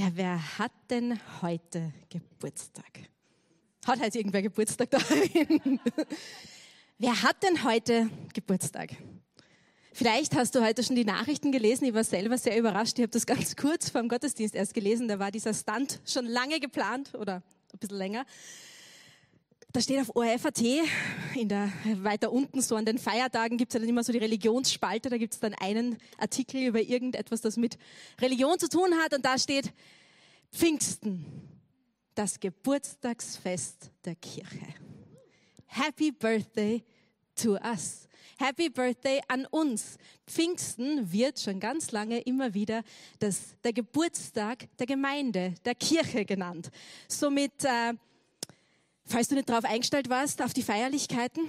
Ja, wer hat denn heute Geburtstag? Hat heute irgendwer Geburtstag dahin? wer hat denn heute Geburtstag? Vielleicht hast du heute schon die Nachrichten gelesen. Ich war selber sehr überrascht. Ich habe das ganz kurz vor dem Gottesdienst erst gelesen. Da war dieser Stunt schon lange geplant oder ein bisschen länger. Da steht auf ORF.at, in der, weiter unten, so an den Feiertagen gibt es ja dann immer so die Religionsspalte, da gibt es dann einen Artikel über irgendetwas, das mit Religion zu tun hat und da steht Pfingsten, das Geburtstagsfest der Kirche. Happy Birthday to us. Happy Birthday an uns. Pfingsten wird schon ganz lange immer wieder das, der Geburtstag der Gemeinde, der Kirche genannt. Somit äh, Falls du nicht darauf eingestellt warst, auf die Feierlichkeiten,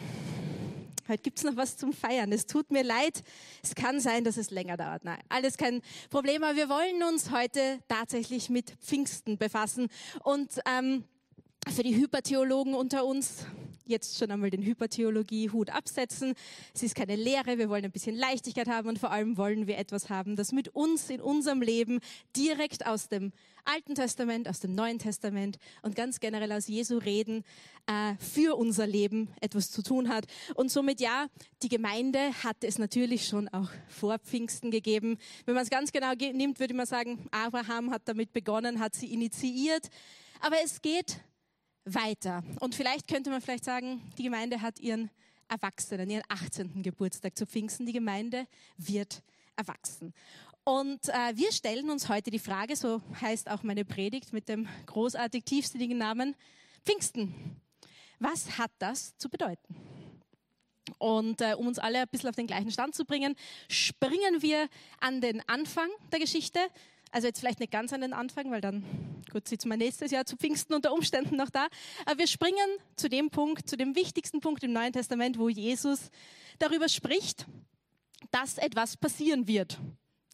heute gibt's noch was zum Feiern. Es tut mir leid, es kann sein, dass es länger dauert. Nein, alles kein Problem, aber wir wollen uns heute tatsächlich mit Pfingsten befassen. Und ähm, für die Hypertheologen unter uns, jetzt schon einmal den Hypertheologie-Hut absetzen. Es ist keine Lehre, wir wollen ein bisschen Leichtigkeit haben und vor allem wollen wir etwas haben, das mit uns in unserem Leben direkt aus dem Alten Testament, aus dem Neuen Testament und ganz generell aus Jesu Reden äh, für unser Leben etwas zu tun hat. Und somit ja, die Gemeinde hatte es natürlich schon auch vor Pfingsten gegeben. Wenn man es ganz genau nimmt, würde man sagen, Abraham hat damit begonnen, hat sie initiiert. Aber es geht weiter. Und vielleicht könnte man vielleicht sagen, die Gemeinde hat ihren Erwachsenen, ihren 18. Geburtstag zu Pfingsten. Die Gemeinde wird erwachsen. Und äh, wir stellen uns heute die Frage, so heißt auch meine Predigt mit dem großartig tiefsinnigen Namen Pfingsten. Was hat das zu bedeuten? Und äh, um uns alle ein bisschen auf den gleichen Stand zu bringen, springen wir an den Anfang der Geschichte. Also jetzt vielleicht nicht ganz an den Anfang, weil dann, gut, sitzt man nächstes Jahr zu Pfingsten unter Umständen noch da. Aber wir springen zu dem Punkt, zu dem wichtigsten Punkt im Neuen Testament, wo Jesus darüber spricht, dass etwas passieren wird,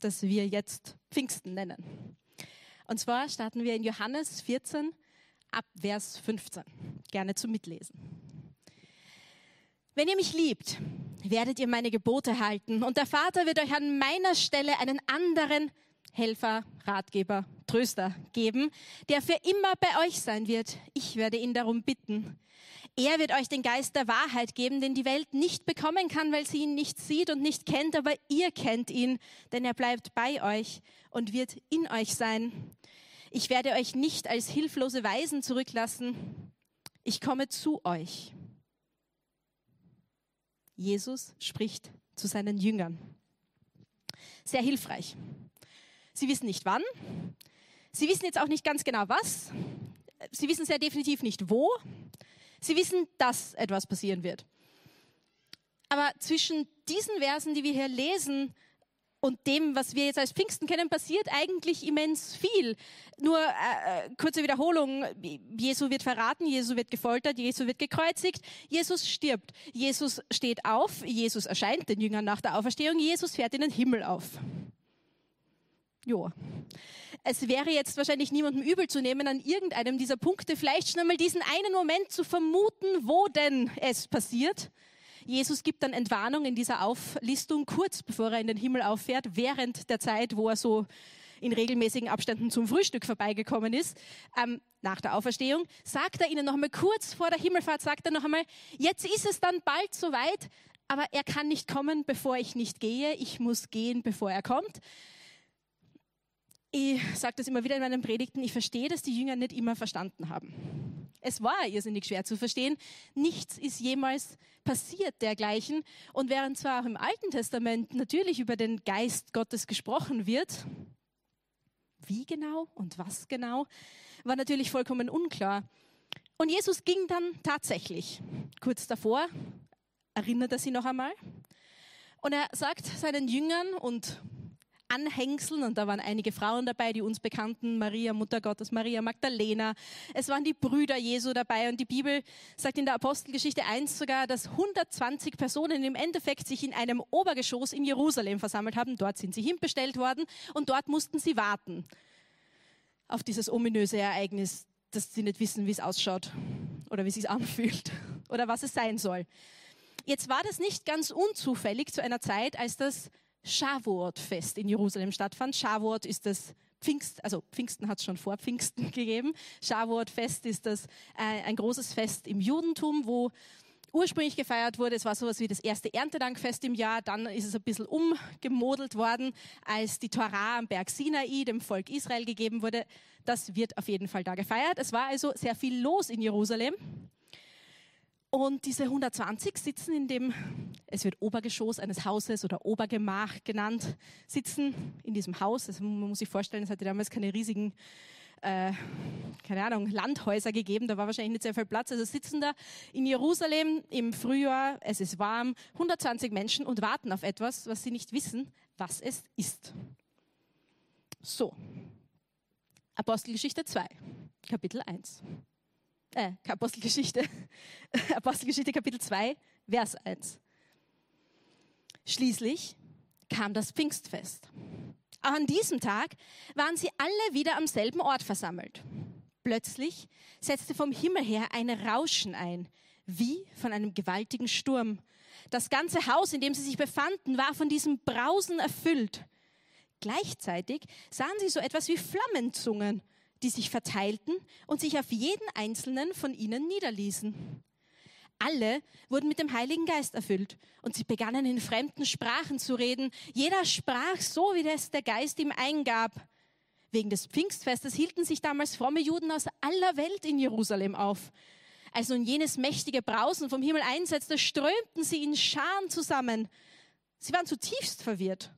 das wir jetzt Pfingsten nennen. Und zwar starten wir in Johannes 14 ab Vers 15. Gerne zum Mitlesen. Wenn ihr mich liebt, werdet ihr meine Gebote halten und der Vater wird euch an meiner Stelle einen anderen Helfer, Ratgeber, Tröster geben, der für immer bei euch sein wird. Ich werde ihn darum bitten. Er wird euch den Geist der Wahrheit geben, den die Welt nicht bekommen kann, weil sie ihn nicht sieht und nicht kennt, aber ihr kennt ihn, denn er bleibt bei euch und wird in euch sein. Ich werde euch nicht als hilflose Weisen zurücklassen. Ich komme zu euch. Jesus spricht zu seinen Jüngern. Sehr hilfreich. Sie wissen nicht wann. Sie wissen jetzt auch nicht ganz genau was. Sie wissen sehr definitiv nicht wo. Sie wissen, dass etwas passieren wird. Aber zwischen diesen Versen, die wir hier lesen, und dem, was wir jetzt als Pfingsten kennen, passiert eigentlich immens viel. Nur äh, äh kurze Wiederholung. Jesu wird verraten, Jesu wird gefoltert, Jesu wird gekreuzigt, Jesus stirbt, Jesus steht auf, Jesus erscheint den Jüngern nach der Auferstehung, Jesus fährt in den Himmel auf. Jo. Es wäre jetzt wahrscheinlich niemandem übel zu nehmen, an irgendeinem dieser Punkte vielleicht schon einmal diesen einen Moment zu vermuten, wo denn es passiert. Jesus gibt dann Entwarnung in dieser Auflistung kurz bevor er in den Himmel auffährt, während der Zeit, wo er so in regelmäßigen Abständen zum Frühstück vorbeigekommen ist, ähm, nach der Auferstehung, sagt er ihnen noch einmal kurz vor der Himmelfahrt, sagt er noch einmal, jetzt ist es dann bald soweit, aber er kann nicht kommen, bevor ich nicht gehe, ich muss gehen, bevor er kommt ich sage das immer wieder in meinen Predigten, ich verstehe, dass die Jünger nicht immer verstanden haben. Es war irrsinnig schwer zu verstehen. Nichts ist jemals passiert dergleichen. Und während zwar auch im Alten Testament natürlich über den Geist Gottes gesprochen wird, wie genau und was genau, war natürlich vollkommen unklar. Und Jesus ging dann tatsächlich. Kurz davor erinnert er sie noch einmal. Und er sagt seinen Jüngern und Anhängseln, und da waren einige Frauen dabei, die uns bekannten, Maria, Mutter Gottes, Maria Magdalena. Es waren die Brüder Jesu dabei und die Bibel sagt in der Apostelgeschichte 1 sogar, dass 120 Personen im Endeffekt sich in einem Obergeschoss in Jerusalem versammelt haben. Dort sind sie hinbestellt worden und dort mussten sie warten auf dieses ominöse Ereignis, dass sie nicht wissen, wie es ausschaut oder wie es sich anfühlt oder was es sein soll. Jetzt war das nicht ganz unzufällig zu einer Zeit, als das Shavuot-Fest in Jerusalem stattfand. Shavuot ist das Pfingst, also Pfingsten hat es schon vor Pfingsten gegeben. Shavuot-Fest ist das äh, ein großes Fest im Judentum, wo ursprünglich gefeiert wurde. Es war sowas wie das erste Erntedankfest im Jahr. Dann ist es ein bisschen umgemodelt worden, als die Torah am Berg Sinai dem Volk Israel gegeben wurde. Das wird auf jeden Fall da gefeiert. Es war also sehr viel los in Jerusalem. Und diese 120 sitzen in dem, es wird Obergeschoss eines Hauses oder Obergemach genannt, sitzen in diesem Haus. Also man muss sich vorstellen, es hatte damals keine riesigen, äh, keine Ahnung, Landhäuser gegeben. Da war wahrscheinlich nicht sehr viel Platz. Also sitzen da in Jerusalem im Frühjahr, es ist warm, 120 Menschen und warten auf etwas, was sie nicht wissen, was es ist. So. Apostelgeschichte 2, Kapitel 1 äh, Apostelgeschichte, Apostelgeschichte Kapitel 2, Vers 1. Schließlich kam das Pfingstfest. Auch an diesem Tag waren sie alle wieder am selben Ort versammelt. Plötzlich setzte vom Himmel her ein Rauschen ein, wie von einem gewaltigen Sturm. Das ganze Haus, in dem sie sich befanden, war von diesem Brausen erfüllt. Gleichzeitig sahen sie so etwas wie Flammenzungen die sich verteilten und sich auf jeden einzelnen von ihnen niederließen. Alle wurden mit dem Heiligen Geist erfüllt und sie begannen in fremden Sprachen zu reden. Jeder sprach so, wie das der Geist ihm eingab. Wegen des Pfingstfestes hielten sich damals fromme Juden aus aller Welt in Jerusalem auf. Als nun jenes mächtige Brausen vom Himmel einsetzte, strömten sie in Scharen zusammen. Sie waren zutiefst verwirrt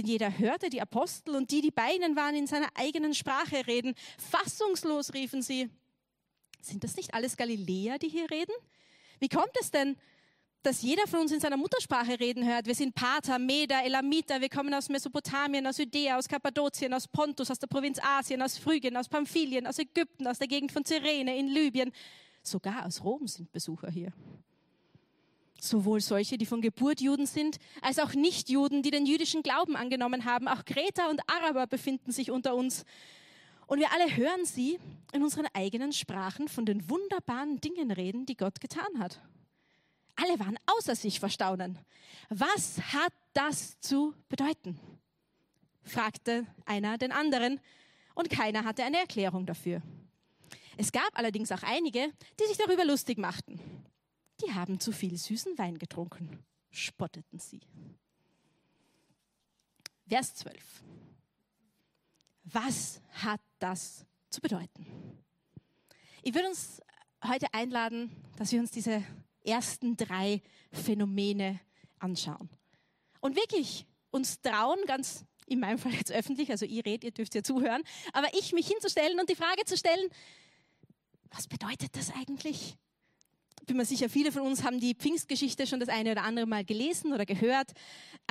denn jeder hörte die Apostel und die, die bei ihnen waren, in seiner eigenen Sprache reden. Fassungslos riefen sie, sind das nicht alles Galiläer, die hier reden? Wie kommt es denn, dass jeder von uns in seiner Muttersprache reden hört? Wir sind Pater, Meder, Elamiter, wir kommen aus Mesopotamien, aus Judäa, aus Kappadokien, aus Pontus, aus der Provinz Asien, aus Phrygien, aus Pamphylien, aus Ägypten, aus der Gegend von Cyrene, in Libyen. Sogar aus Rom sind Besucher hier sowohl solche, die von Geburt Juden sind, als auch Nichtjuden, die den jüdischen Glauben angenommen haben. Auch Kreter und Araber befinden sich unter uns. Und wir alle hören sie in unseren eigenen Sprachen von den wunderbaren Dingen reden, die Gott getan hat. Alle waren außer sich vor Staunen. Was hat das zu bedeuten? fragte einer den anderen und keiner hatte eine Erklärung dafür. Es gab allerdings auch einige, die sich darüber lustig machten die haben zu viel süßen Wein getrunken, spotteten sie. Vers 12. Was hat das zu bedeuten? Ich würde uns heute einladen, dass wir uns diese ersten drei Phänomene anschauen. Und wirklich uns trauen, ganz in meinem Fall jetzt öffentlich, also ihr redet, ihr dürft ja zuhören, aber ich mich hinzustellen und die Frage zu stellen, was bedeutet das eigentlich? Bin mir sicher, viele von uns haben die Pfingstgeschichte schon das eine oder andere Mal gelesen oder gehört.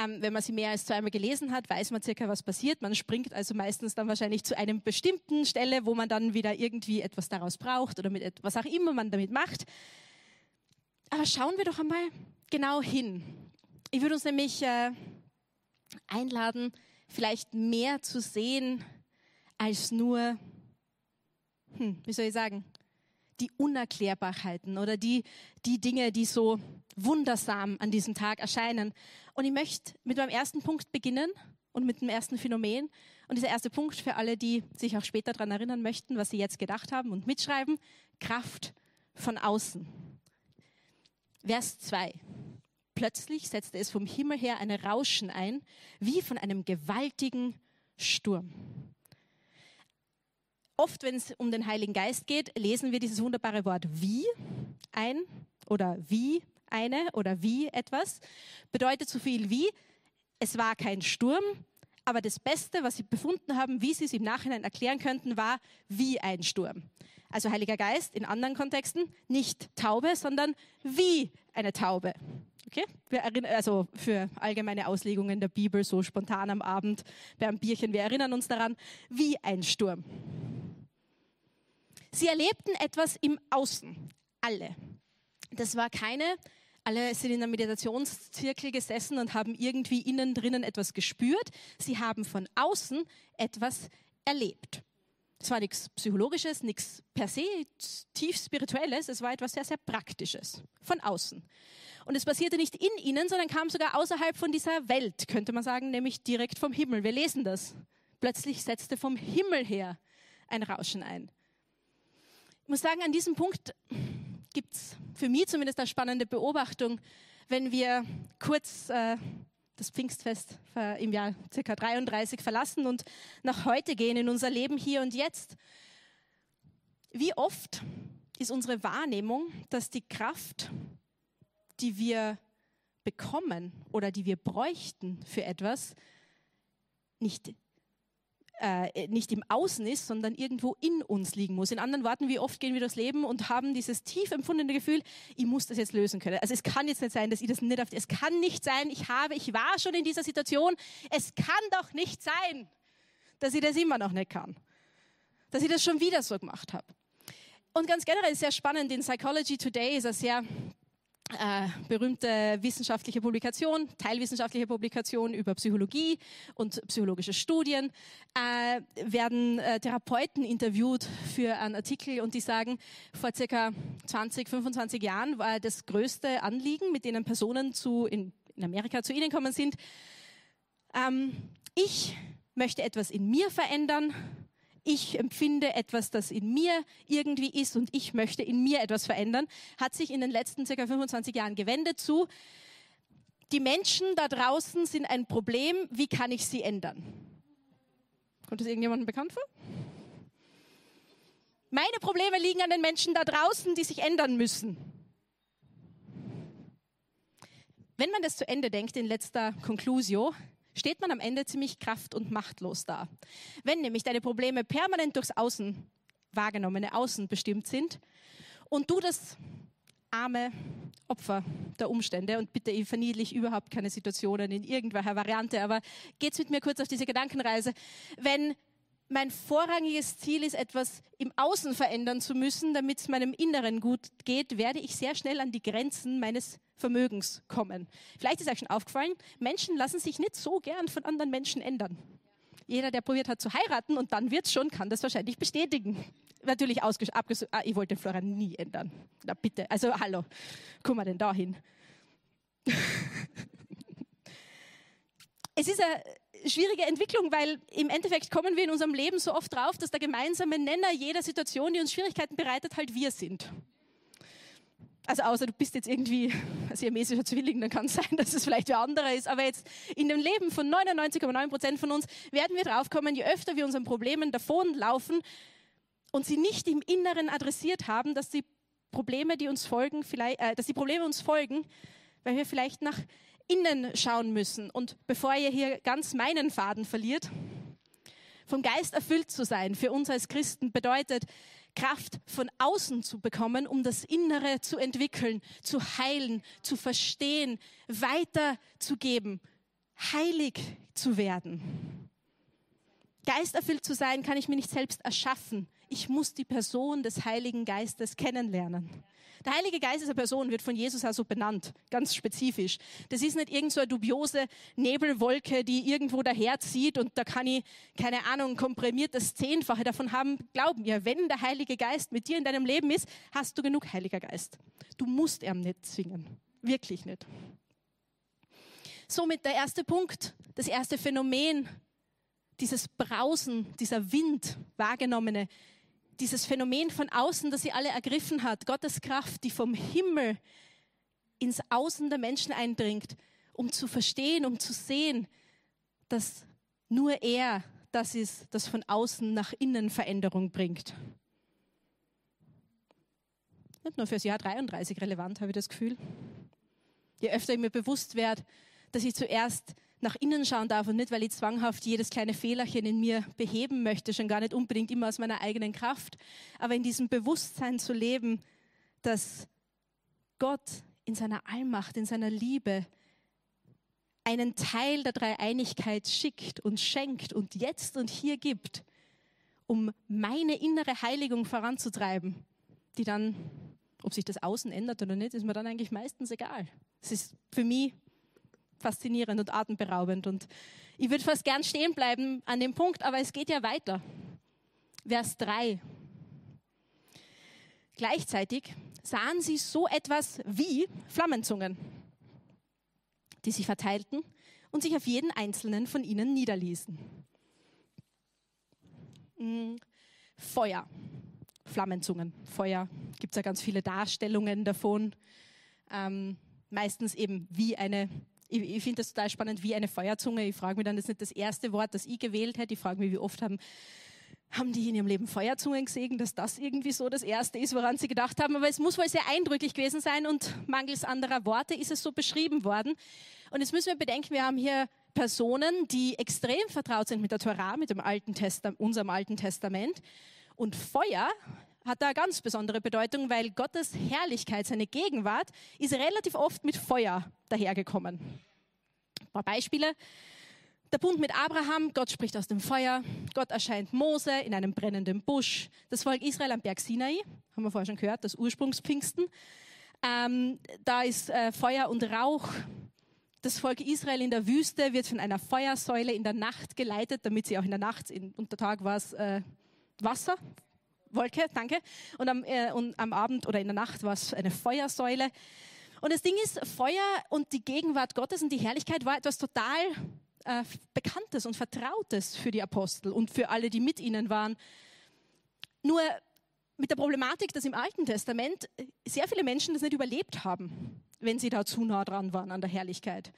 Ähm, wenn man sie mehr als zweimal gelesen hat, weiß man circa, was passiert. Man springt also meistens dann wahrscheinlich zu einem bestimmten Stelle, wo man dann wieder irgendwie etwas daraus braucht oder mit was auch immer man damit macht. Aber schauen wir doch einmal genau hin. Ich würde uns nämlich äh, einladen, vielleicht mehr zu sehen als nur, hm, wie soll ich sagen, die Unerklärbarkeiten oder die, die Dinge, die so wundersam an diesem Tag erscheinen. Und ich möchte mit meinem ersten Punkt beginnen und mit dem ersten Phänomen. Und dieser erste Punkt für alle, die sich auch später daran erinnern möchten, was sie jetzt gedacht haben und mitschreiben, Kraft von außen. Vers 2. Plötzlich setzte es vom Himmel her ein Rauschen ein, wie von einem gewaltigen Sturm. Oft, wenn es um den Heiligen Geist geht, lesen wir dieses wunderbare Wort wie ein oder wie eine oder wie etwas. Bedeutet so viel wie, es war kein Sturm, aber das Beste, was sie befunden haben, wie sie es im Nachhinein erklären könnten, war wie ein Sturm. Also Heiliger Geist in anderen Kontexten nicht Taube, sondern wie eine Taube. Okay? Also für allgemeine Auslegungen der Bibel, so spontan am Abend beim Bierchen, wir erinnern uns daran, wie ein Sturm. Sie erlebten etwas im Außen, alle. Das war keine, alle sind in einem Meditationszirkel gesessen und haben irgendwie innen drinnen etwas gespürt. Sie haben von außen etwas erlebt. Es war nichts Psychologisches, nichts per se tief Spirituelles, es war etwas sehr, sehr Praktisches von außen. Und es passierte nicht in ihnen, sondern kam sogar außerhalb von dieser Welt, könnte man sagen, nämlich direkt vom Himmel. Wir lesen das. Plötzlich setzte vom Himmel her ein Rauschen ein. Ich muss sagen, an diesem Punkt gibt es für mich zumindest eine spannende Beobachtung, wenn wir kurz äh, das Pfingstfest im Jahr ca. 33 verlassen und nach heute gehen in unser Leben hier und jetzt. Wie oft ist unsere Wahrnehmung, dass die Kraft die wir bekommen oder die wir bräuchten für etwas, nicht, äh, nicht im Außen ist, sondern irgendwo in uns liegen muss. In anderen Worten, wie oft gehen wir durchs Leben und haben dieses tief empfundene Gefühl, ich muss das jetzt lösen können. Also es kann jetzt nicht sein, dass ich das nicht auf, es kann nicht sein, ich habe, ich war schon in dieser Situation, es kann doch nicht sein, dass ich das immer noch nicht kann. Dass ich das schon wieder so gemacht habe. Und ganz generell ist sehr spannend, in Psychology Today ist er sehr äh, berühmte wissenschaftliche Publikation, teilwissenschaftliche Publikation über Psychologie und psychologische Studien, äh, werden äh, Therapeuten interviewt für einen Artikel und die sagen, vor circa 20, 25 Jahren war das größte Anliegen, mit denen Personen zu, in, in Amerika zu ihnen kommen sind, ähm, ich möchte etwas in mir verändern, ich empfinde etwas, das in mir irgendwie ist und ich möchte in mir etwas verändern, hat sich in den letzten circa 25 Jahren gewendet zu, die Menschen da draußen sind ein Problem, wie kann ich sie ändern? Kommt das irgendjemandem bekannt vor? Meine Probleme liegen an den Menschen da draußen, die sich ändern müssen. Wenn man das zu Ende denkt in letzter Conclusio, steht man am Ende ziemlich kraft- und machtlos da. Wenn nämlich deine Probleme permanent durchs Außen wahrgenommene Außen bestimmt sind und du das arme Opfer der Umstände und bitte, ich verniedlich überhaupt keine Situationen in irgendwelcher Variante, aber geht's mit mir kurz auf diese Gedankenreise. Wenn mein vorrangiges Ziel ist, etwas im Außen verändern zu müssen, damit es meinem Inneren gut geht, werde ich sehr schnell an die Grenzen meines Vermögens kommen. Vielleicht ist euch schon aufgefallen, Menschen lassen sich nicht so gern von anderen Menschen ändern. Jeder, der probiert hat zu heiraten und dann wird es schon, kann das wahrscheinlich bestätigen. Natürlich abgesucht, ah, ich wollte den Florian nie ändern. Na bitte, also hallo, kommen wir denn da hin? es ist eine schwierige Entwicklung, weil im Endeffekt kommen wir in unserem Leben so oft drauf, dass der gemeinsame Nenner jeder Situation, die uns Schwierigkeiten bereitet, halt wir sind. Also außer du bist jetzt irgendwie siamesischer Zwilling, dann kann es sein, dass es vielleicht wer anderer ist. Aber jetzt in dem Leben von 99,9 Prozent von uns werden wir draufkommen, je öfter wir unseren Problemen davonlaufen und sie nicht im Inneren adressiert haben, dass die Probleme, die uns folgen, vielleicht, äh, dass die Probleme uns folgen, weil wir vielleicht nach innen schauen müssen. Und bevor ihr hier ganz meinen Faden verliert, vom Geist erfüllt zu sein für uns als Christen bedeutet, Kraft von außen zu bekommen, um das Innere zu entwickeln, zu heilen, zu verstehen, weiterzugeben, heilig zu werden. Geisterfüllt zu sein, kann ich mir nicht selbst erschaffen. Ich muss die Person des Heiligen Geistes kennenlernen. Der Heilige Geist ist eine Person, wird von Jesus auch so benannt, ganz spezifisch. Das ist nicht irgend so dubiose Nebelwolke, die irgendwo daherzieht und da kann ich, keine Ahnung, komprimiert das Zehnfache davon haben. Glauben wir, wenn der Heilige Geist mit dir in deinem Leben ist, hast du genug Heiliger Geist. Du musst ihn nicht zwingen. Wirklich nicht. Somit der erste Punkt, das erste Phänomen, dieses Brausen, dieser Wind wahrgenommene, dieses Phänomen von außen, das sie alle ergriffen hat, Gottes Kraft, die vom Himmel ins Außen der Menschen eindringt, um zu verstehen, um zu sehen, dass nur er das ist, das von außen nach innen Veränderung bringt. Nicht nur fürs Jahr 33 relevant, habe ich das Gefühl. Je öfter ich mir bewusst werde, dass ich zuerst nach innen schauen darf und nicht, weil ich zwanghaft jedes kleine Fehlerchen in mir beheben möchte, schon gar nicht unbedingt immer aus meiner eigenen Kraft, aber in diesem Bewusstsein zu leben, dass Gott in seiner Allmacht, in seiner Liebe einen Teil der Dreieinigkeit schickt und schenkt und jetzt und hier gibt, um meine innere Heiligung voranzutreiben, die dann, ob sich das Außen ändert oder nicht, ist mir dann eigentlich meistens egal. Es ist für mich faszinierend und atemberaubend. Und ich würde fast gern stehen bleiben an dem Punkt, aber es geht ja weiter. Vers 3. Gleichzeitig sahen sie so etwas wie Flammenzungen, die sich verteilten und sich auf jeden einzelnen von ihnen niederließen. Mm, Feuer, Flammenzungen, Feuer, gibt es ja ganz viele Darstellungen davon. Ähm, meistens eben wie eine ich, ich finde das total spannend, wie eine Feuerzunge. Ich frage mich dann, das ist nicht das erste Wort, das ich gewählt hätte. Ich frage mich, wie oft haben, haben die in ihrem Leben Feuerzungen gesehen, dass das irgendwie so das Erste ist, woran sie gedacht haben. Aber es muss wohl sehr eindrücklich gewesen sein und mangels anderer Worte ist es so beschrieben worden. Und jetzt müssen wir bedenken, wir haben hier Personen, die extrem vertraut sind mit der Torah, mit dem Alten Testament, unserem Alten Testament. Und Feuer hat da ganz besondere Bedeutung, weil Gottes Herrlichkeit, seine Gegenwart, ist relativ oft mit Feuer dahergekommen. Ein paar Beispiele. Der Bund mit Abraham, Gott spricht aus dem Feuer, Gott erscheint Mose in einem brennenden Busch, das Volk Israel am Berg Sinai, haben wir vorher schon gehört, das Ursprungspfingsten. Ähm, da ist äh, Feuer und Rauch. Das Volk Israel in der Wüste wird von einer Feuersäule in der Nacht geleitet, damit sie auch in der Nacht, in, unter Tag war es äh, Wasser, Wolke, danke. Und am, äh, und am Abend oder in der Nacht war es eine Feuersäule. Und das Ding ist, Feuer und die Gegenwart Gottes und die Herrlichkeit war etwas total äh, Bekanntes und Vertrautes für die Apostel und für alle, die mit ihnen waren. Nur mit der Problematik, dass im Alten Testament sehr viele Menschen das nicht überlebt haben, wenn sie da zu nah dran waren an der Herrlichkeit.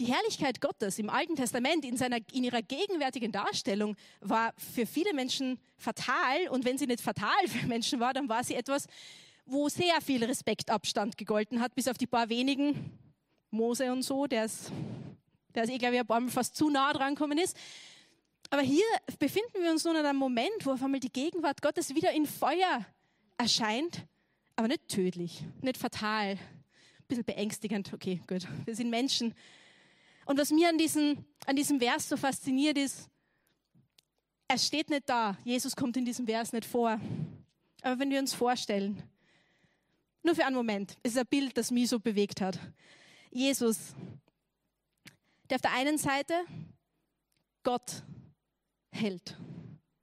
Die Herrlichkeit Gottes im Alten Testament in, seiner, in ihrer gegenwärtigen Darstellung war für viele Menschen fatal. Und wenn sie nicht fatal für Menschen war, dann war sie etwas, wo sehr viel Respektabstand gegolten hat, bis auf die paar wenigen, Mose und so, der ist, der eh, glaube ich, ein paar Mal fast zu nah dran gekommen ist. Aber hier befinden wir uns nun in einem Moment, wo auf einmal die Gegenwart Gottes wieder in Feuer erscheint, aber nicht tödlich, nicht fatal, ein bisschen beängstigend. Okay, gut, wir sind Menschen und was mir an diesem, an diesem Vers so fasziniert ist, er steht nicht da. Jesus kommt in diesem Vers nicht vor. Aber wenn wir uns vorstellen, nur für einen Moment, es ist ein Bild, das mich so bewegt hat. Jesus, der auf der einen Seite Gott hält,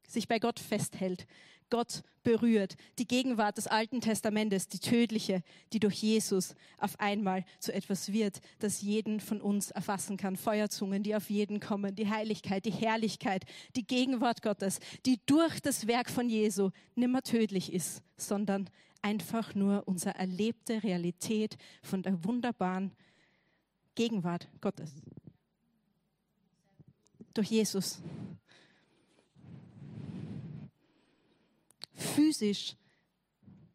sich bei Gott festhält, Gott berührt. Die Gegenwart des Alten Testamentes, die tödliche, die durch Jesus auf einmal zu etwas wird, das jeden von uns erfassen kann. Feuerzungen, die auf jeden kommen, die Heiligkeit, die Herrlichkeit, die Gegenwart Gottes, die durch das Werk von Jesu nimmer tödlich ist, sondern einfach nur unsere erlebte Realität von der wunderbaren Gegenwart Gottes. Durch Jesus physisch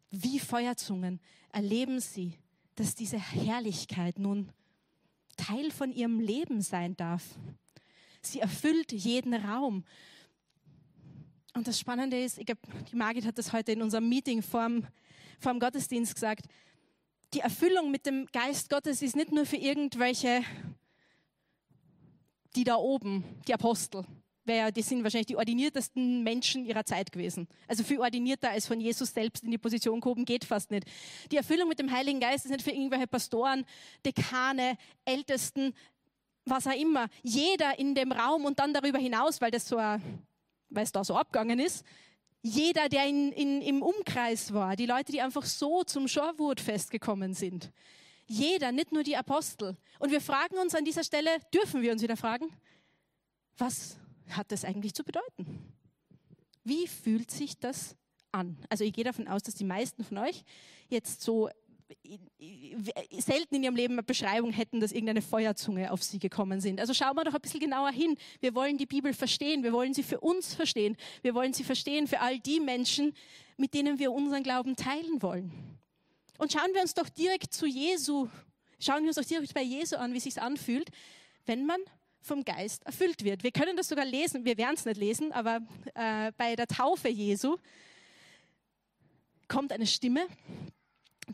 wie Feuerzungen erleben sie, dass diese Herrlichkeit nun Teil von ihrem Leben sein darf. Sie erfüllt jeden Raum. Und das Spannende ist, ich glaube, die Margit hat das heute in unserem Meeting vorm, vorm Gottesdienst gesagt, die Erfüllung mit dem Geist Gottes ist nicht nur für irgendwelche, die da oben, die Apostel, wär, die sind wahrscheinlich die ordiniertesten Menschen ihrer Zeit gewesen. Also viel ordinierter als von Jesus selbst in die Position gehoben, geht fast nicht. Die Erfüllung mit dem Heiligen Geist ist nicht für irgendwelche Pastoren, Dekane, Ältesten, was auch immer. Jeder in dem Raum und dann darüber hinaus, weil das so, weil es da so abgegangen ist, jeder, der in, in, im Umkreis war, die Leute, die einfach so zum Shorewood festgekommen sind. Jeder, nicht nur die Apostel. Und wir fragen uns an dieser Stelle, dürfen wir uns wieder fragen, was hat das eigentlich zu bedeuten? Wie fühlt sich das an? Also ich gehe davon aus, dass die meisten von euch jetzt so selten in ihrem Leben eine Beschreibung hätten, dass irgendeine Feuerzunge auf sie gekommen sind. Also schauen wir doch ein bisschen genauer hin. Wir wollen die Bibel verstehen. Wir wollen sie für uns verstehen. Wir wollen sie verstehen für all die Menschen, mit denen wir unseren Glauben teilen wollen. Und schauen wir uns doch direkt zu Jesu, schauen wir uns doch direkt bei Jesu an, wie es sich anfühlt, wenn man vom Geist erfüllt wird. Wir können das sogar lesen, wir werden es nicht lesen, aber äh, bei der Taufe Jesu kommt eine Stimme,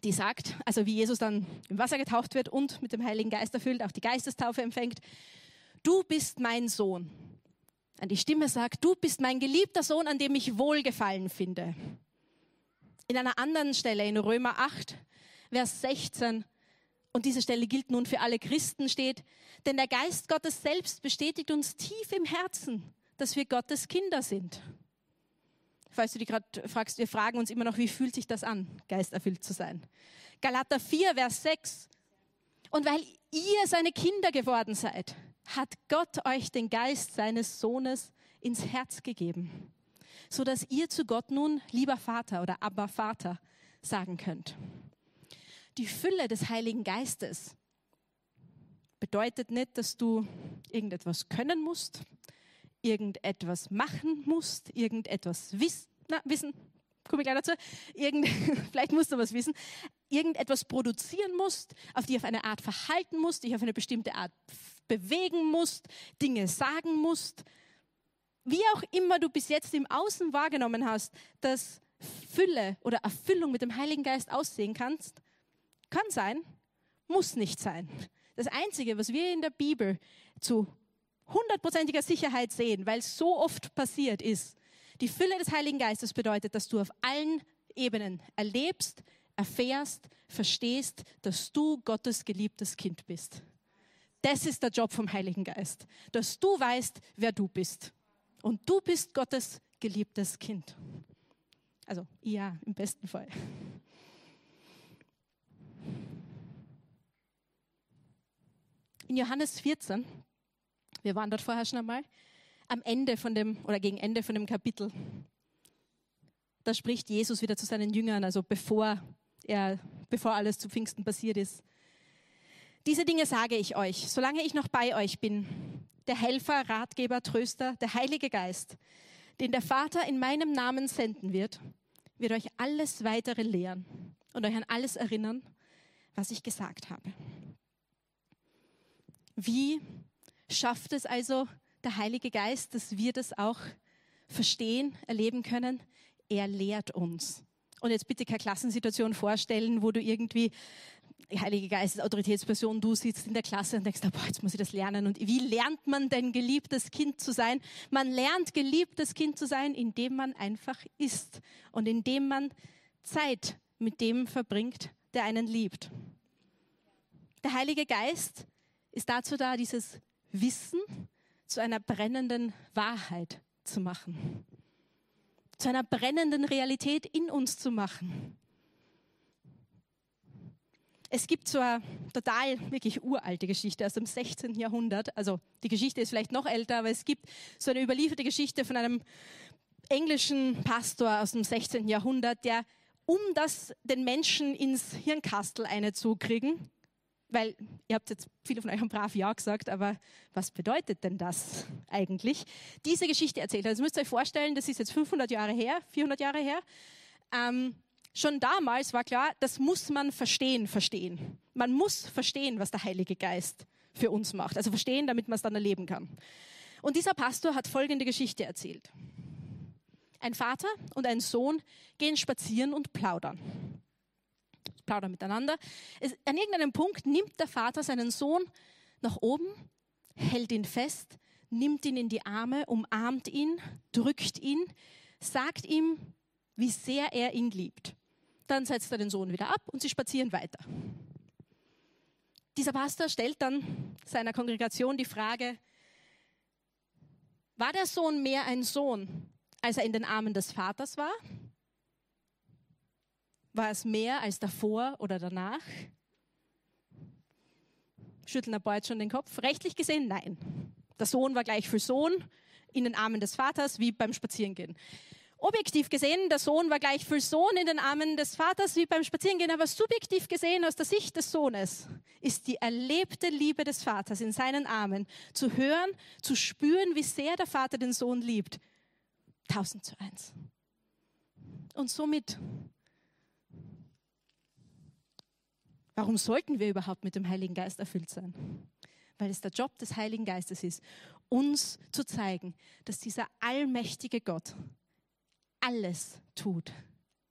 die sagt, also wie Jesus dann im Wasser getauft wird und mit dem Heiligen Geist erfüllt, auch die Geistestaufe empfängt, du bist mein Sohn. Und die Stimme sagt, du bist mein geliebter Sohn, an dem ich Wohlgefallen finde. In einer anderen Stelle, in Römer 8, Vers 16, und diese Stelle gilt nun für alle Christen, steht, denn der Geist Gottes selbst bestätigt uns tief im Herzen, dass wir Gottes Kinder sind. Falls du dich gerade fragst, wir fragen uns immer noch, wie fühlt sich das an, geisterfüllt zu sein. Galater 4, Vers 6. Und weil ihr seine Kinder geworden seid, hat Gott euch den Geist seines Sohnes ins Herz gegeben, so dass ihr zu Gott nun lieber Vater oder Abba Vater sagen könnt. Die Fülle des Heiligen Geistes bedeutet nicht, dass du irgendetwas können musst, irgendetwas machen musst, irgendetwas wiss, na, wissen, komme ich gleich dazu, Irgend, vielleicht musst du was wissen, irgendetwas produzieren musst, auf die auf eine Art verhalten musst, dich auf eine bestimmte Art bewegen musst, Dinge sagen musst. Wie auch immer du bis jetzt im Außen wahrgenommen hast, dass Fülle oder Erfüllung mit dem Heiligen Geist aussehen kannst, kann sein, muss nicht sein. Das Einzige, was wir in der Bibel zu hundertprozentiger Sicherheit sehen, weil es so oft passiert ist, die Fülle des Heiligen Geistes bedeutet, dass du auf allen Ebenen erlebst, erfährst, verstehst, dass du Gottes geliebtes Kind bist. Das ist der Job vom Heiligen Geist, dass du weißt, wer du bist. Und du bist Gottes geliebtes Kind. Also ja, im besten Fall. In Johannes 14, wir waren dort vorher schon einmal, am Ende von dem, oder gegen Ende von dem Kapitel, da spricht Jesus wieder zu seinen Jüngern, also bevor er, bevor alles zu Pfingsten passiert ist. Diese Dinge sage ich euch, solange ich noch bei euch bin. Der Helfer, Ratgeber, Tröster, der Heilige Geist, den der Vater in meinem Namen senden wird, wird euch alles weitere lehren und euch an alles erinnern, was ich gesagt habe. Wie schafft es also der Heilige Geist, dass wir das auch verstehen, erleben können? Er lehrt uns. Und jetzt bitte keine Klassensituation vorstellen, wo du irgendwie Heilige Geist, Autoritätsperson, du sitzt in der Klasse und denkst, boah, jetzt muss ich das lernen. Und wie lernt man denn geliebtes Kind zu sein? Man lernt geliebtes Kind zu sein, indem man einfach ist und indem man Zeit mit dem verbringt, der einen liebt. Der Heilige Geist ist dazu da, dieses Wissen zu einer brennenden Wahrheit zu machen, zu einer brennenden Realität in uns zu machen. Es gibt so eine total, wirklich uralte Geschichte aus dem 16. Jahrhundert. Also die Geschichte ist vielleicht noch älter, aber es gibt so eine überlieferte Geschichte von einem englischen Pastor aus dem 16. Jahrhundert, der, um das den Menschen ins Hirnkastel einzukriegen, weil ihr habt jetzt viele von euch haben brav Ja gesagt, aber was bedeutet denn das eigentlich? Diese Geschichte erzählt. Also müsst ihr euch vorstellen, das ist jetzt 500 Jahre her, 400 Jahre her. Ähm, Schon damals war klar, das muss man verstehen, verstehen. Man muss verstehen, was der Heilige Geist für uns macht. Also verstehen, damit man es dann erleben kann. Und dieser Pastor hat folgende Geschichte erzählt. Ein Vater und ein Sohn gehen spazieren und plaudern. Plaudern miteinander. Es, an irgendeinem Punkt nimmt der Vater seinen Sohn nach oben, hält ihn fest, nimmt ihn in die Arme, umarmt ihn, drückt ihn, sagt ihm, wie sehr er ihn liebt. Dann setzt er den Sohn wieder ab und sie spazieren weiter. Dieser Pastor stellt dann seiner Kongregation die Frage, war der Sohn mehr ein Sohn, als er in den Armen des Vaters war? War es mehr als davor oder danach? Schütteln ein paar jetzt schon den Kopf. Rechtlich gesehen, nein. Der Sohn war gleich für Sohn in den Armen des Vaters wie beim Spazierengehen. Objektiv gesehen, der Sohn war gleich viel Sohn in den Armen des Vaters wie beim Spazierengehen, aber subjektiv gesehen aus der Sicht des Sohnes ist die erlebte Liebe des Vaters in seinen Armen zu hören, zu spüren, wie sehr der Vater den Sohn liebt. Tausend zu eins. Und somit, warum sollten wir überhaupt mit dem Heiligen Geist erfüllt sein? weil es der Job des Heiligen Geistes ist, uns zu zeigen, dass dieser allmächtige Gott alles tut,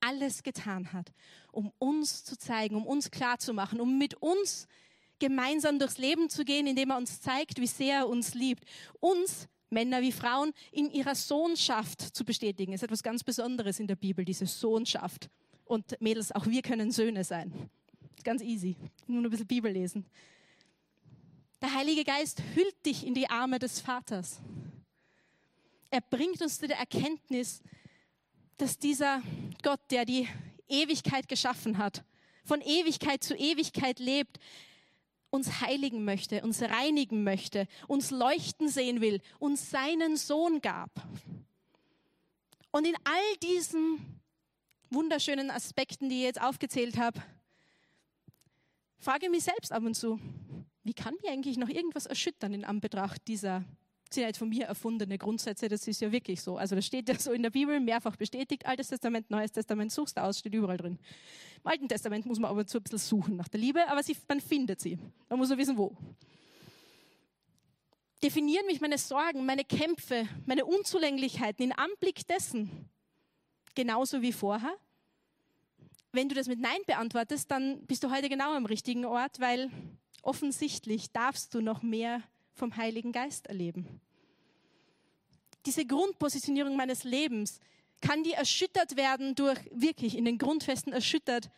alles getan hat, um uns zu zeigen, um uns klarzumachen, um mit uns gemeinsam durchs Leben zu gehen, indem er uns zeigt, wie sehr er uns liebt. Uns, Männer wie Frauen, in ihrer Sohnschaft zu bestätigen. Das ist etwas ganz Besonderes in der Bibel, diese Sohnschaft. Und Mädels, auch wir können Söhne sein. Ganz easy. Nur ein bisschen Bibel lesen. Der Heilige Geist hüllt dich in die Arme des Vaters. Er bringt uns zu der Erkenntnis, dass dieser Gott, der die Ewigkeit geschaffen hat, von Ewigkeit zu Ewigkeit lebt, uns heiligen möchte, uns reinigen möchte, uns leuchten sehen will, uns seinen Sohn gab. Und in all diesen wunderschönen Aspekten, die ich jetzt aufgezählt habe, frage ich mich selbst ab und zu, wie kann mich eigentlich noch irgendwas erschüttern in Anbetracht dieser sind jetzt von mir erfundene Grundsätze, das ist ja wirklich so. Also das steht ja so in der Bibel, mehrfach bestätigt, Altes Testament, Neues Testament, suchst du aus, steht überall drin. Im Alten Testament muss man aber so ein bisschen suchen nach der Liebe, aber sie, man findet sie. Man muss nur wissen, wo. Definieren mich meine Sorgen, meine Kämpfe, meine Unzulänglichkeiten in Anblick dessen genauso wie vorher? Wenn du das mit Nein beantwortest, dann bist du heute genau am richtigen Ort, weil offensichtlich darfst du noch mehr vom Heiligen Geist erleben. Diese Grundpositionierung meines Lebens, kann die erschüttert werden durch, wirklich in den Grundfesten erschüttert,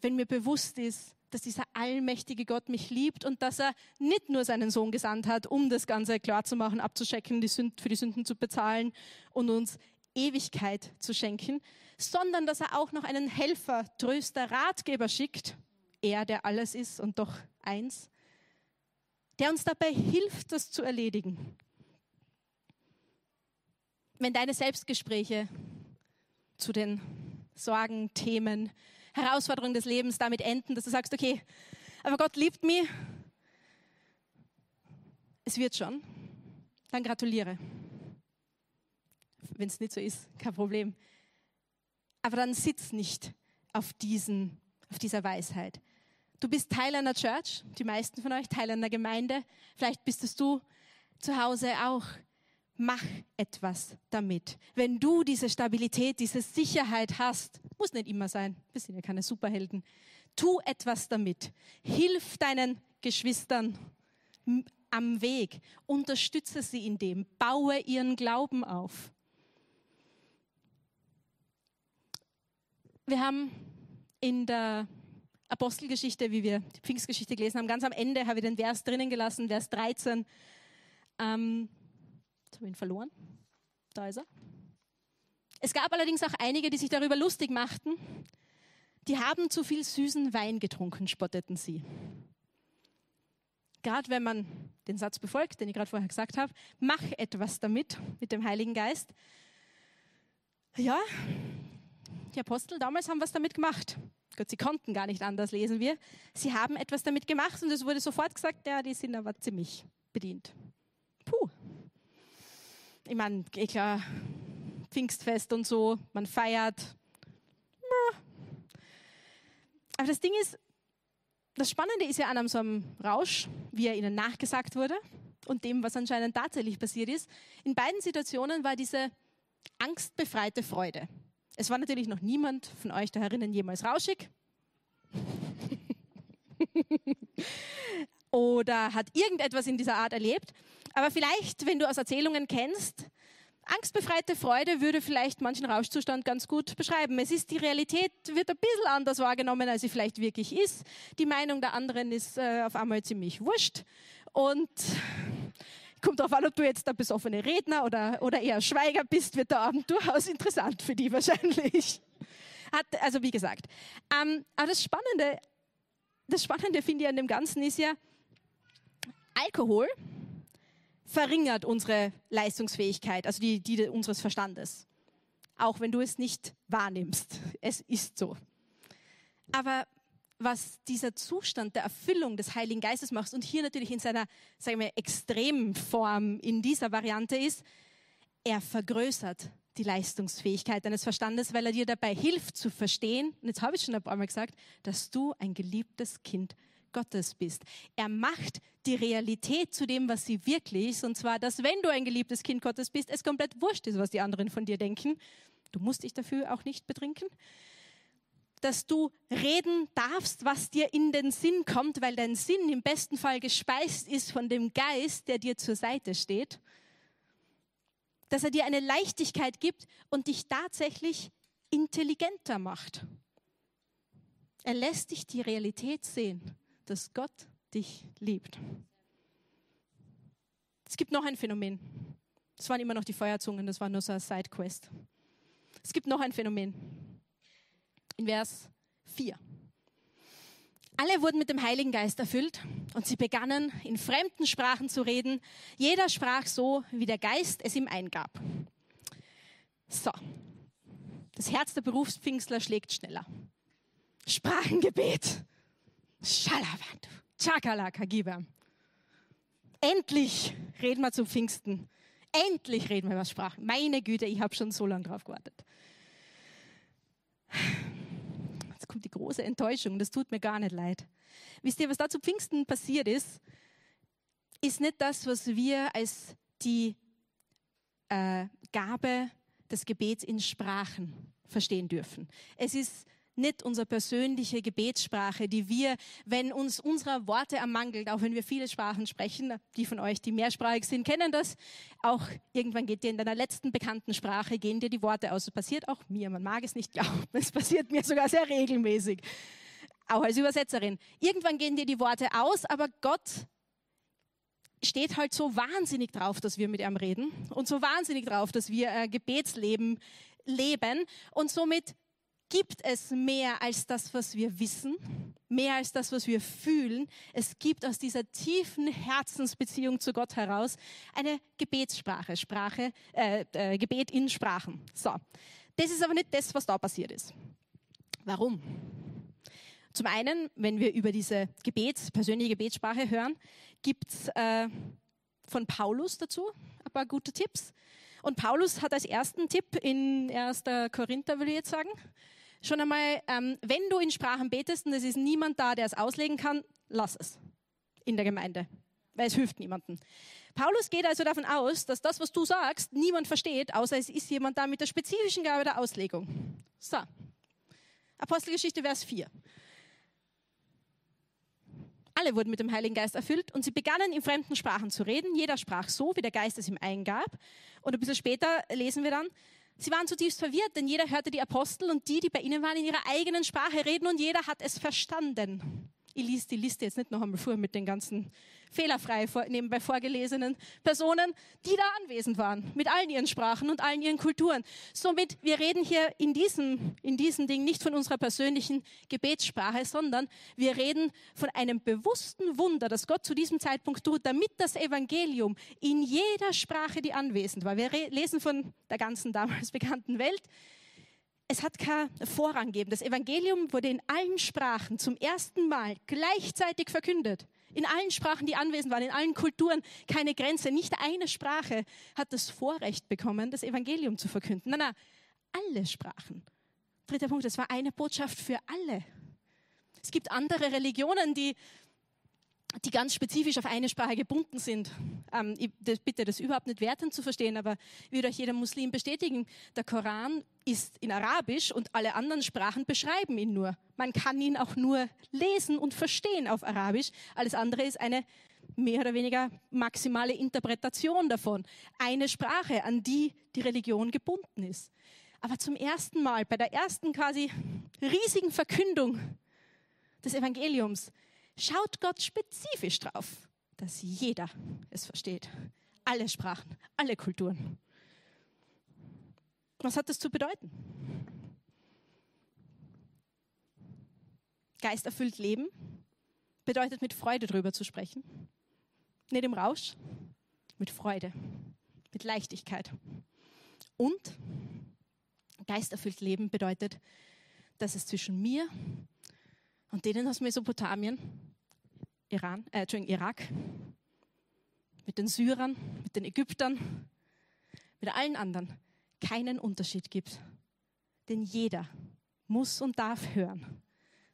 wenn mir bewusst ist, dass dieser allmächtige Gott mich liebt und dass er nicht nur seinen Sohn gesandt hat, um das Ganze klar zu machen, abzuschecken, die Sünd, für die Sünden zu bezahlen und uns Ewigkeit zu schenken, sondern dass er auch noch einen Helfer, Tröster, Ratgeber schickt, er, der alles ist und doch eins, der uns dabei hilft, das zu erledigen. Wenn deine Selbstgespräche zu den Sorgen, Themen, Herausforderungen des Lebens damit enden, dass du sagst, okay, aber Gott liebt mich, es wird schon, dann gratuliere. Wenn es nicht so ist, kein Problem. Aber dann sitz nicht auf, diesen, auf dieser Weisheit. Du bist Teil einer Church, die meisten von euch Teil einer Gemeinde. Vielleicht bist es du zu Hause auch. Mach etwas damit. Wenn du diese Stabilität, diese Sicherheit hast, muss nicht immer sein, wir sind ja keine Superhelden, tu etwas damit. Hilf deinen Geschwistern am Weg, unterstütze sie in dem, baue ihren Glauben auf. Wir haben in der Apostelgeschichte, wie wir die Pfingstgeschichte gelesen haben. Ganz am Ende habe ich den Vers drinnen gelassen, Vers 13. Ähm, jetzt habe ich ihn verloren. Da ist er. Es gab allerdings auch einige, die sich darüber lustig machten. Die haben zu viel süßen Wein getrunken, spotteten sie. Gerade wenn man den Satz befolgt, den ich gerade vorher gesagt habe, mach etwas damit, mit dem Heiligen Geist. Ja, die Apostel damals haben was damit gemacht. Gott, sie konnten gar nicht anders, lesen wir. Sie haben etwas damit gemacht und es wurde sofort gesagt, ja, die sind aber ziemlich bedient. Puh. Ich meine, eh klar, Pfingstfest und so, man feiert. Aber das Ding ist, das Spannende ist ja an so einem Rausch, wie er ihnen nachgesagt wurde und dem, was anscheinend tatsächlich passiert ist. In beiden Situationen war diese angstbefreite Freude. Es war natürlich noch niemand von euch da herinnen jemals rauschig. Oder hat irgendetwas in dieser Art erlebt. Aber vielleicht, wenn du aus Erzählungen kennst, angstbefreite Freude würde vielleicht manchen Rauschzustand ganz gut beschreiben. Es ist die Realität, wird ein bisschen anders wahrgenommen, als sie vielleicht wirklich ist. Die Meinung der anderen ist äh, auf einmal ziemlich wurscht. Und Kommt darauf an, ob du jetzt der besoffene Redner oder, oder eher Schweiger bist, wird der Abend durchaus interessant für die wahrscheinlich. Hat, also wie gesagt. Ähm, aber das Spannende, das Spannende finde ich an dem Ganzen ist ja, Alkohol verringert unsere Leistungsfähigkeit, also die, die unseres Verstandes. Auch wenn du es nicht wahrnimmst. Es ist so. Aber was dieser Zustand der Erfüllung des Heiligen Geistes macht und hier natürlich in seiner, sagen wir, Extremform in dieser Variante ist, er vergrößert die Leistungsfähigkeit deines Verstandes, weil er dir dabei hilft zu verstehen, und jetzt habe ich schon ein paar Mal gesagt, dass du ein geliebtes Kind Gottes bist. Er macht die Realität zu dem, was sie wirklich ist. Und zwar, dass wenn du ein geliebtes Kind Gottes bist, es komplett wurscht ist, was die anderen von dir denken. Du musst dich dafür auch nicht betrinken. Dass du reden darfst, was dir in den Sinn kommt, weil dein Sinn im besten Fall gespeist ist von dem Geist, der dir zur Seite steht. Dass er dir eine Leichtigkeit gibt und dich tatsächlich intelligenter macht. Er lässt dich die Realität sehen, dass Gott dich liebt. Es gibt noch ein Phänomen. Das waren immer noch die Feuerzungen, das war nur so eine Sidequest. Es gibt noch ein Phänomen. In Vers 4. Alle wurden mit dem Heiligen Geist erfüllt und sie begannen in fremden Sprachen zu reden. Jeder sprach so, wie der Geist es ihm eingab. So, das Herz der Berufspfingstler schlägt schneller. Sprachengebet. Schalawand. Chakalaka, gibam. Endlich reden wir zum Pfingsten. Endlich reden wir über Sprachen. Meine Güte, ich habe schon so lange drauf gewartet. Jetzt kommt die große Enttäuschung. Das tut mir gar nicht leid. Wisst ihr, was da zu Pfingsten passiert ist? Ist nicht das, was wir als die äh, Gabe des Gebets in Sprachen verstehen dürfen. Es ist nicht unsere persönliche Gebetssprache, die wir, wenn uns unserer Worte ermangelt, auch wenn wir viele Sprachen sprechen, die von euch, die mehrsprachig sind, kennen das. Auch irgendwann geht dir in deiner letzten bekannten Sprache, gehen dir die Worte aus. Das passiert auch mir. Man mag es nicht glauben. Es passiert mir sogar sehr regelmäßig. Auch als Übersetzerin. Irgendwann gehen dir die Worte aus, aber Gott steht halt so wahnsinnig drauf, dass wir mit ihm reden und so wahnsinnig drauf, dass wir ein Gebetsleben leben und somit gibt es mehr als das, was wir wissen, mehr als das, was wir fühlen. Es gibt aus dieser tiefen Herzensbeziehung zu Gott heraus eine Gebetssprache, Sprache, äh, äh, Gebet in Sprachen. So, das ist aber nicht das, was da passiert ist. Warum? Zum einen, wenn wir über diese Gebets, persönliche Gebetssprache hören, gibt es äh, von Paulus dazu ein paar gute Tipps. Und Paulus hat als ersten Tipp in 1. Korinther, würde ich jetzt sagen, schon einmal, ähm, wenn du in Sprachen betest und es ist niemand da, der es auslegen kann, lass es in der Gemeinde, weil es hilft niemandem. Paulus geht also davon aus, dass das, was du sagst, niemand versteht, außer es ist jemand da mit der spezifischen Gabe der Auslegung. So. Apostelgeschichte, Vers 4. Alle wurden mit dem Heiligen Geist erfüllt und sie begannen in fremden Sprachen zu reden. Jeder sprach so, wie der Geist es ihm eingab. Und ein bisschen später lesen wir dann, Sie waren zutiefst verwirrt, denn jeder hörte die Apostel und die, die bei ihnen waren, in ihrer eigenen Sprache reden und jeder hat es verstanden. Ich lese die Liste jetzt nicht noch einmal vor mit den ganzen fehlerfrei vor, nebenbei vorgelesenen Personen, die da anwesend waren, mit allen ihren Sprachen und allen ihren Kulturen. Somit, wir reden hier in diesem, in diesem Ding nicht von unserer persönlichen Gebetssprache, sondern wir reden von einem bewussten Wunder, das Gott zu diesem Zeitpunkt tut, damit das Evangelium in jeder Sprache, die anwesend war, wir lesen von der ganzen damals bekannten Welt, es hat keinen Vorrang gegeben. Das Evangelium wurde in allen Sprachen zum ersten Mal gleichzeitig verkündet. In allen Sprachen, die anwesend waren, in allen Kulturen, keine Grenze. Nicht eine Sprache hat das Vorrecht bekommen, das Evangelium zu verkünden. Nein, nein, alle Sprachen. Dritter Punkt, es war eine Botschaft für alle. Es gibt andere Religionen, die die ganz spezifisch auf eine Sprache gebunden sind. Ähm, ich bitte das überhaupt nicht wertend zu verstehen, aber würde euch jeder Muslim bestätigen, der Koran ist in Arabisch und alle anderen Sprachen beschreiben ihn nur. Man kann ihn auch nur lesen und verstehen auf Arabisch. Alles andere ist eine mehr oder weniger maximale Interpretation davon. Eine Sprache, an die die Religion gebunden ist. Aber zum ersten Mal, bei der ersten quasi riesigen Verkündung des Evangeliums, schaut Gott spezifisch drauf, dass jeder es versteht. Alle Sprachen, alle Kulturen. Was hat das zu bedeuten? Geisterfüllt leben bedeutet mit Freude drüber zu sprechen. Nicht im Rausch, mit Freude, mit Leichtigkeit. Und geisterfüllt leben bedeutet, dass es zwischen mir und denen aus Mesopotamien, Iran, äh, Irak, mit den Syrern, mit den Ägyptern, mit allen anderen keinen Unterschied gibt. Denn jeder muss und darf hören,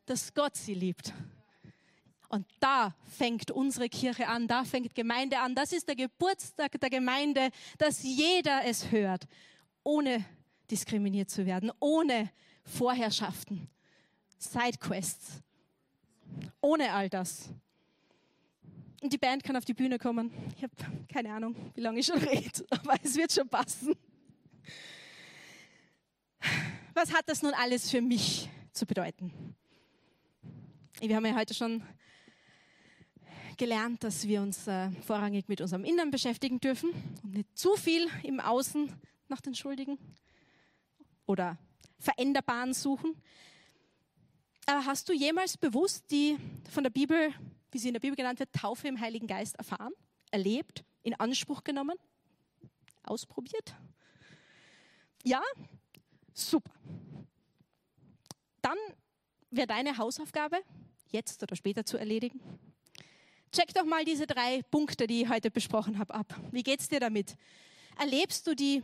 dass Gott sie liebt. Und da fängt unsere Kirche an, da fängt Gemeinde an. Das ist der Geburtstag der Gemeinde, dass jeder es hört, ohne diskriminiert zu werden, ohne Vorherrschaften, Sidequests, ohne all das. Und die Band kann auf die Bühne kommen. Ich habe keine Ahnung, wie lange ich schon rede, aber es wird schon passen. Was hat das nun alles für mich zu bedeuten? Wir haben ja heute schon gelernt, dass wir uns äh, vorrangig mit unserem Innern beschäftigen dürfen und nicht zu viel im Außen nach den Schuldigen oder Veränderbaren suchen. Aber hast du jemals bewusst die von der Bibel, wie sie in der Bibel genannt wird, Taufe im Heiligen Geist erfahren, erlebt, in Anspruch genommen, ausprobiert? Ja? Super. Dann wäre deine Hausaufgabe, jetzt oder später zu erledigen. Check doch mal diese drei Punkte, die ich heute besprochen habe, ab. Wie geht's dir damit? Erlebst du die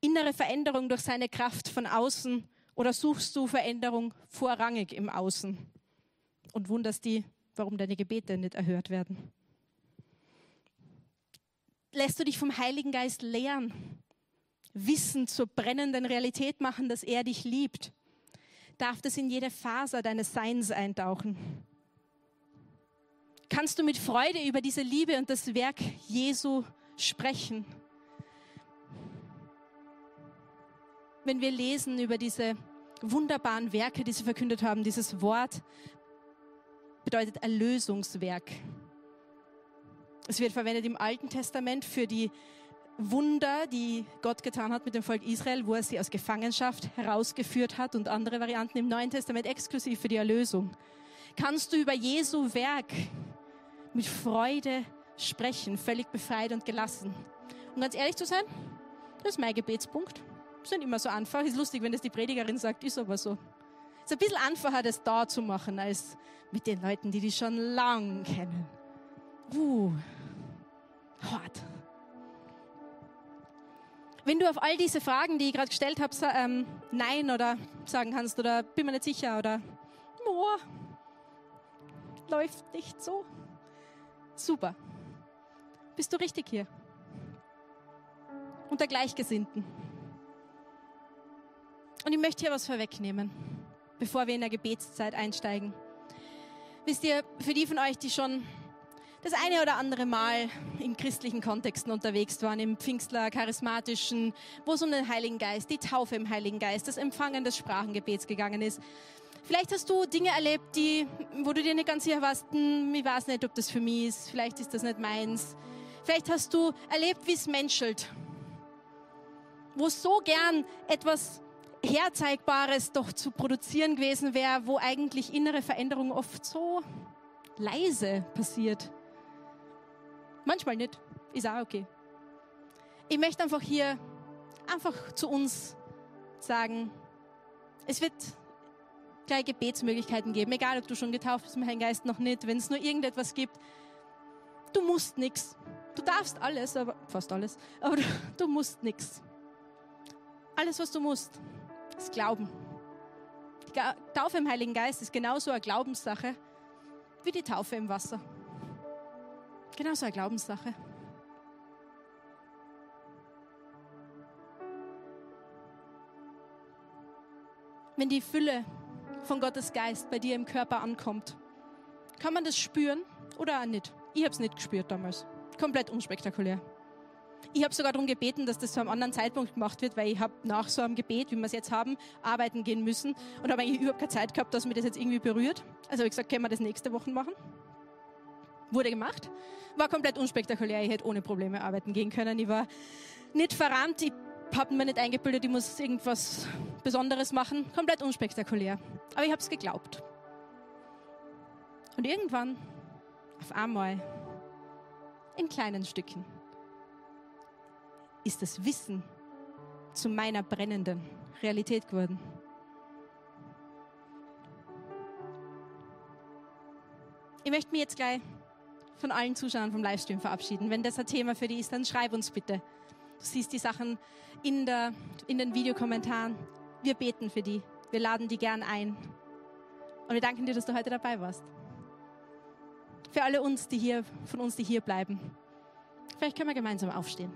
innere Veränderung durch seine Kraft von außen oder suchst du Veränderung vorrangig im Außen und wunderst die, warum deine Gebete nicht erhört werden? Lässt du dich vom Heiligen Geist lehren, Wissen zur brennenden Realität machen, dass er dich liebt? Darf das in jede Faser deines Seins eintauchen? Kannst du mit Freude über diese Liebe und das Werk Jesu sprechen? Wenn wir lesen über diese wunderbaren Werke, die sie verkündet haben, dieses Wort bedeutet Erlösungswerk. Es wird verwendet im Alten Testament für die Wunder, die Gott getan hat mit dem Volk Israel, wo er sie aus Gefangenschaft herausgeführt hat und andere Varianten im Neuen Testament exklusiv für die Erlösung. Kannst du über Jesu Werk mit Freude sprechen, völlig befreit und gelassen? Um ganz ehrlich zu sein, das ist mein Gebetspunkt. Ist nicht immer so einfach. Ist lustig, wenn das die Predigerin sagt, ist aber so. Ist ein bisschen einfacher, das da zu machen, als mit den Leuten, die die schon lang kennen. Uh, hart. Wenn du auf all diese Fragen, die ich gerade gestellt habe, ähm, Nein oder sagen kannst oder bin mir nicht sicher oder oh, läuft nicht so, super. Bist du richtig hier? Unter Gleichgesinnten. Und ich möchte hier was vorwegnehmen, bevor wir in der Gebetszeit einsteigen. Wisst ihr, für die von euch, die schon das eine oder andere Mal in christlichen Kontexten unterwegs waren, im Pfingstler, charismatischen, wo es um den Heiligen Geist, die Taufe im Heiligen Geist, das Empfangen des Sprachengebets gegangen ist. Vielleicht hast du Dinge erlebt, die, wo du dir nicht ganz sicher warst, hm, ich weiß nicht, ob das für mich ist, vielleicht ist das nicht meins. Vielleicht hast du erlebt, wie es menschelt, wo so gern etwas Herzeigbares doch zu produzieren gewesen wäre, wo eigentlich innere Veränderung oft so leise passiert. Manchmal nicht. Ist auch okay. Ich möchte einfach hier einfach zu uns sagen, es wird gleich Gebetsmöglichkeiten geben, egal ob du schon getauft bist im Heiligen Geist noch nicht, wenn es nur irgendetwas gibt. Du musst nichts. Du darfst alles, aber fast alles, aber du, du musst nichts. Alles, was du musst, ist Glauben. Die Taufe im Heiligen Geist ist genauso eine Glaubenssache wie die Taufe im Wasser. Genauso eine Glaubenssache. Wenn die Fülle von Gottes Geist bei dir im Körper ankommt, kann man das spüren oder auch nicht. Ich habe es nicht gespürt damals. Komplett unspektakulär. Ich habe sogar darum gebeten, dass das zu einem anderen Zeitpunkt gemacht wird, weil ich habe nach so einem Gebet, wie wir es jetzt haben, arbeiten gehen müssen und habe eigentlich überhaupt keine Zeit gehabt, dass mir das jetzt irgendwie berührt. Also habe ich gesagt, können wir das nächste Woche machen? Wurde gemacht. War komplett unspektakulär. Ich hätte ohne Probleme arbeiten gehen können. Ich war nicht verrannt. Ich habe mir nicht eingebildet, ich muss irgendwas Besonderes machen. Komplett unspektakulär. Aber ich habe es geglaubt. Und irgendwann, auf einmal, in kleinen Stücken, ist das Wissen zu meiner brennenden Realität geworden. Ich möchte mich jetzt gleich von allen Zuschauern vom Livestream verabschieden. Wenn das ein Thema für dich ist, dann schreib uns bitte. Du siehst die Sachen in, der, in den Videokommentaren. Wir beten für die. Wir laden die gern ein. Und wir danken dir, dass du heute dabei warst. Für alle uns, die hier, von uns, die hier bleiben. Vielleicht können wir gemeinsam aufstehen.